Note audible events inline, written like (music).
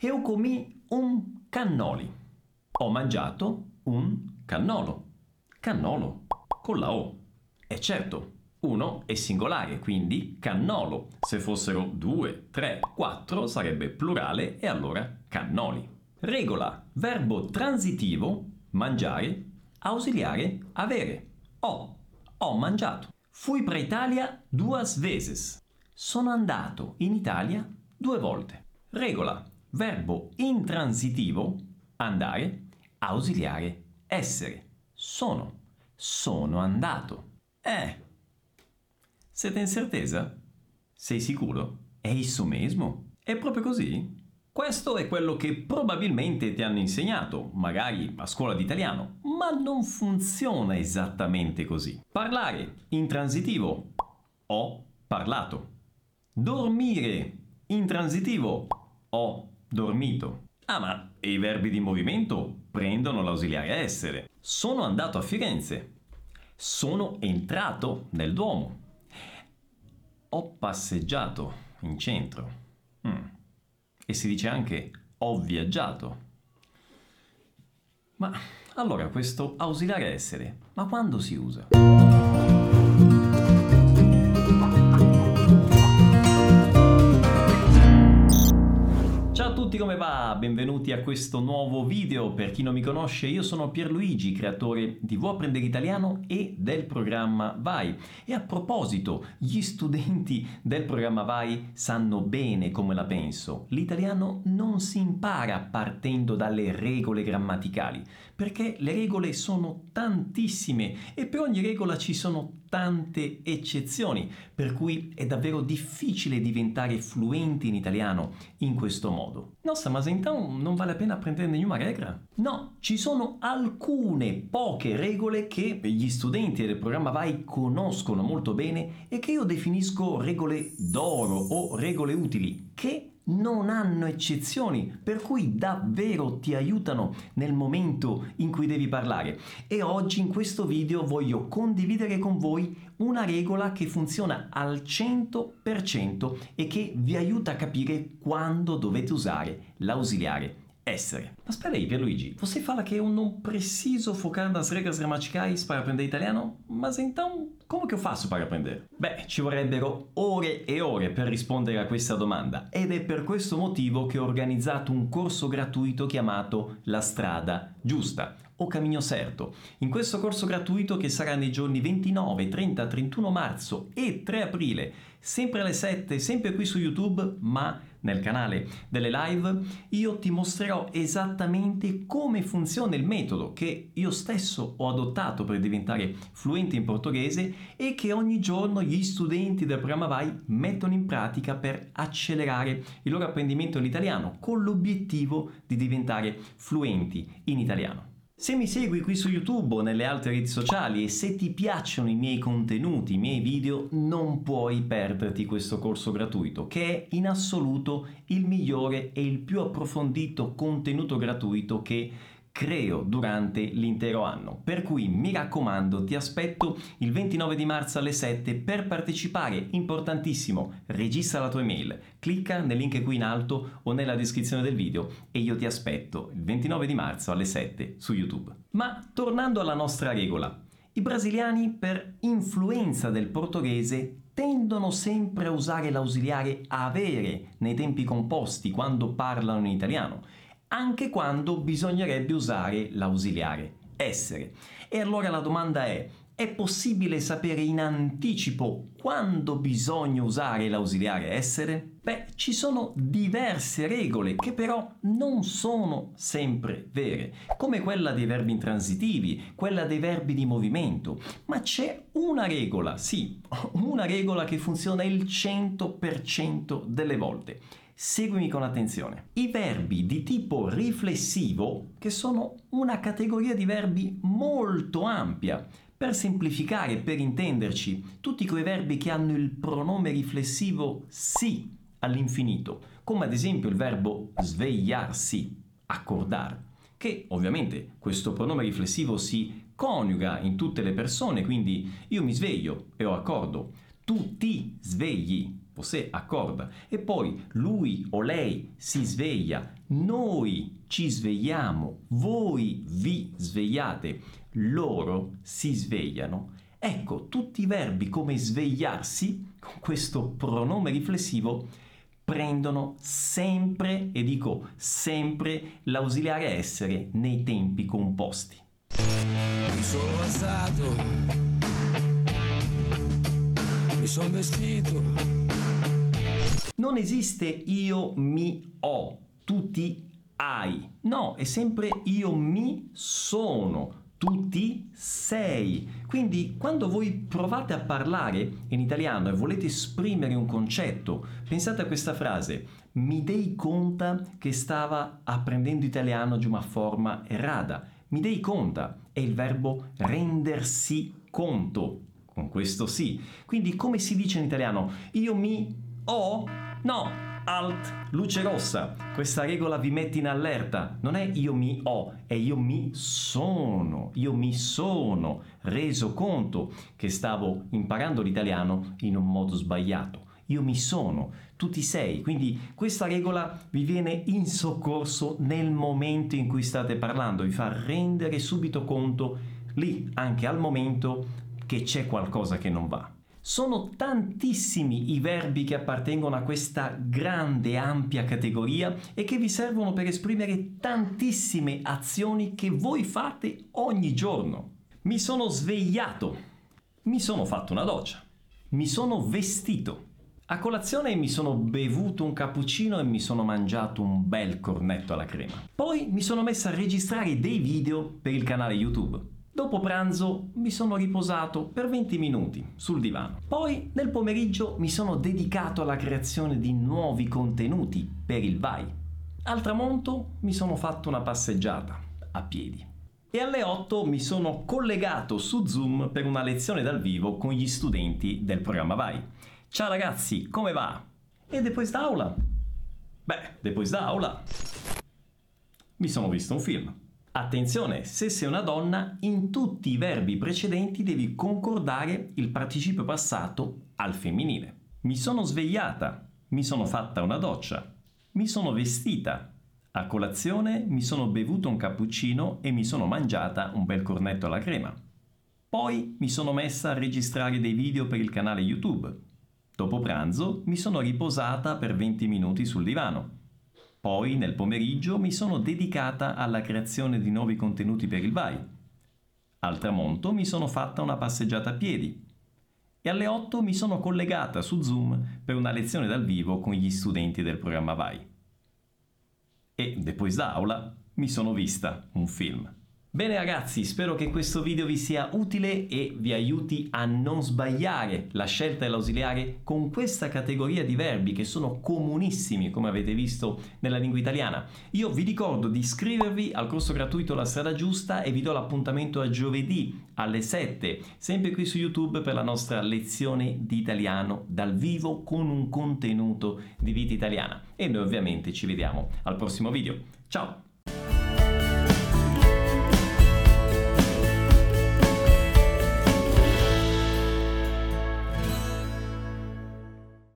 Eu comi un cannoli. Ho mangiato un cannolo. Cannolo con la O. E certo, uno è singolare, quindi cannolo. Se fossero due, tre, quattro sarebbe plurale e allora cannoli. Regola, verbo transitivo, mangiare, ausiliare, avere. Ho, ho mangiato. Fui para Italia duas vezes. Sono andato in Italia due volte. Regola, verbo intransitivo, andare, ausiliare, essere. Sono, sono andato. Eh, siete in certeza? Sei sicuro? È isso mesmo? È proprio così? Questo è quello che probabilmente ti hanno insegnato, magari a scuola di italiano, ma non funziona esattamente così. Parlare, intransitivo, ho parlato. Dormire, intransitivo, ho dormito. Ah, ma i verbi di movimento prendono l'ausiliare essere. Sono andato a Firenze. Sono entrato nel Duomo. Ho passeggiato in centro. Mm. E si dice anche ho viaggiato. Ma allora questo ausiliare essere, ma quando si usa? Tutti, come va? Benvenuti a questo nuovo video. Per chi non mi conosce, io sono Pierluigi, creatore di Vuoi apprendere italiano e del programma Vai. E a proposito, gli studenti del programma Vai sanno bene come la penso. L'italiano non si impara partendo dalle regole grammaticali, perché le regole sono tantissime e per ogni regola ci sono tante eccezioni, per cui è davvero difficile diventare fluenti in italiano in questo modo. Nossa, mas então non vale a pena apprendere nenhuma regola? No, ci sono alcune poche regole che gli studenti del programma VAI conoscono molto bene e che io definisco regole d'oro o regole utili, che non hanno eccezioni, per cui davvero ti aiutano nel momento in cui devi parlare. E oggi in questo video voglio condividere con voi una regola che funziona al 100% e che vi aiuta a capire quando dovete usare l'ausiliare essere. Mas espera aí, Pierluigi, você fala que eu não preciso focar nas regras gramaticais para aprender italiano? Mas então, come che eu faço para aprender? Beh, ci vorrebbero ore e ore per rispondere a questa domanda ed è per questo motivo che ho organizzato un corso gratuito chiamato La strada giusta o Camino Certo. In questo corso gratuito che sarà nei giorni 29, 30, 31 marzo e 3 aprile, sempre alle 7, sempre qui su YouTube, ma nel canale delle live, io ti mostrerò esattamente come funziona il metodo che io stesso ho adottato per diventare fluente in portoghese e che ogni giorno gli studenti del programma Vai mettono in pratica per accelerare il loro apprendimento in italiano con l'obiettivo di diventare fluenti in italiano. Se mi segui qui su YouTube o nelle altre reti sociali e se ti piacciono i miei contenuti, i miei video, non puoi perderti questo corso gratuito che è in assoluto il migliore e il più approfondito contenuto gratuito che creo durante l'intero anno. Per cui mi raccomando, ti aspetto il 29 di marzo alle 7 per partecipare. Importantissimo, registra la tua email, clicca nel link qui in alto o nella descrizione del video e io ti aspetto il 29 di marzo alle 7 su YouTube. Ma tornando alla nostra regola, i brasiliani per influenza del portoghese tendono sempre a usare l'ausiliare avere nei tempi composti quando parlano in italiano anche quando bisognerebbe usare l'ausiliare essere. E allora la domanda è, è possibile sapere in anticipo quando bisogna usare l'ausiliare essere? Beh, ci sono diverse regole che però non sono sempre vere, come quella dei verbi intransitivi, quella dei verbi di movimento, ma c'è una regola, sì, (laughs) una regola che funziona il 100% delle volte Seguimi con attenzione. I verbi di tipo riflessivo, che sono una categoria di verbi molto ampia, per semplificare per intenderci, tutti quei verbi che hanno il pronome riflessivo si all'infinito, come ad esempio il verbo svegliarsi, accordare, che ovviamente questo pronome riflessivo si coniuga in tutte le persone, quindi io mi sveglio e ho accordo, tu ti svegli, Você accorda. E poi lui o lei si sveglia, noi ci svegliamo, voi vi svegliate, loro si svegliano. Ecco, tutti i verbi come svegliarsi, con questo pronome riflessivo, prendono sempre, e dico sempre, l'ausiliare essere nei tempi composti. Mi sono alzato, sono vestito non esiste io mi ho, tu ti hai. No, è sempre io mi sono, tu ti sei. Quindi quando voi provate a parlare in italiano e volete esprimere un concetto, pensate a questa frase. Mi dei conta che stava apprendendo italiano di una forma errata. Mi dei conta è il verbo rendersi conto. Con questo sì. Quindi come si dice in italiano? Io mi ho No, alt, luce rossa. Questa regola vi mette in allerta. Non è io mi ho, è io mi sono. Io mi sono reso conto che stavo imparando l'italiano in un modo sbagliato. Io mi sono, tu ti sei. Quindi questa regola vi viene in soccorso nel momento in cui state parlando, vi fa rendere subito conto lì, anche al momento, che c'è qualcosa che non va. Sono tantissimi i verbi che appartengono a questa grande, ampia categoria e che vi servono per esprimere tantissime azioni che voi fate ogni giorno. Mi sono svegliato, mi sono fatto una doccia, mi sono vestito. A colazione mi sono bevuto un cappuccino e mi sono mangiato un bel cornetto alla crema. Poi mi sono messo a registrare dei video per il canale YouTube. Dopo pranzo mi sono riposato per 20 minuti sul divano. Poi nel pomeriggio mi sono dedicato alla creazione di nuovi contenuti per il VAI. Al tramonto mi sono fatto una passeggiata a piedi. E alle 8 mi sono collegato su Zoom per una lezione dal vivo con gli studenti del programma VAI. Ciao ragazzi, come va? E depois da aula? Beh, depois da aula mi sono visto un film. Attenzione, se sei una donna, in tutti i verbi precedenti devi concordare il participio passato al femminile. Mi sono svegliata, mi sono fatta una doccia, mi sono vestita, a colazione mi sono bevuto un cappuccino e mi sono mangiata un bel cornetto alla crema. Poi mi sono messa a registrare dei video per il canale YouTube. Dopo pranzo mi sono riposata per 20 minuti sul divano. Poi nel pomeriggio mi sono dedicata alla creazione di nuovi contenuti per il VAI. Al tramonto mi sono fatta una passeggiata a piedi e alle 8 mi sono collegata su Zoom per una lezione dal vivo con gli studenti del programma VAI. E, depois da mi sono vista un film. Bene ragazzi, spero che questo video vi sia utile e vi aiuti a non sbagliare la scelta dell'ausiliare con questa categoria di verbi che sono comunissimi come avete visto nella lingua italiana. Io vi ricordo di iscrivervi al corso gratuito La strada giusta e vi do l'appuntamento a giovedì alle 7, sempre qui su YouTube per la nostra lezione di italiano dal vivo con un contenuto di vita italiana. E noi ovviamente ci vediamo al prossimo video. Ciao!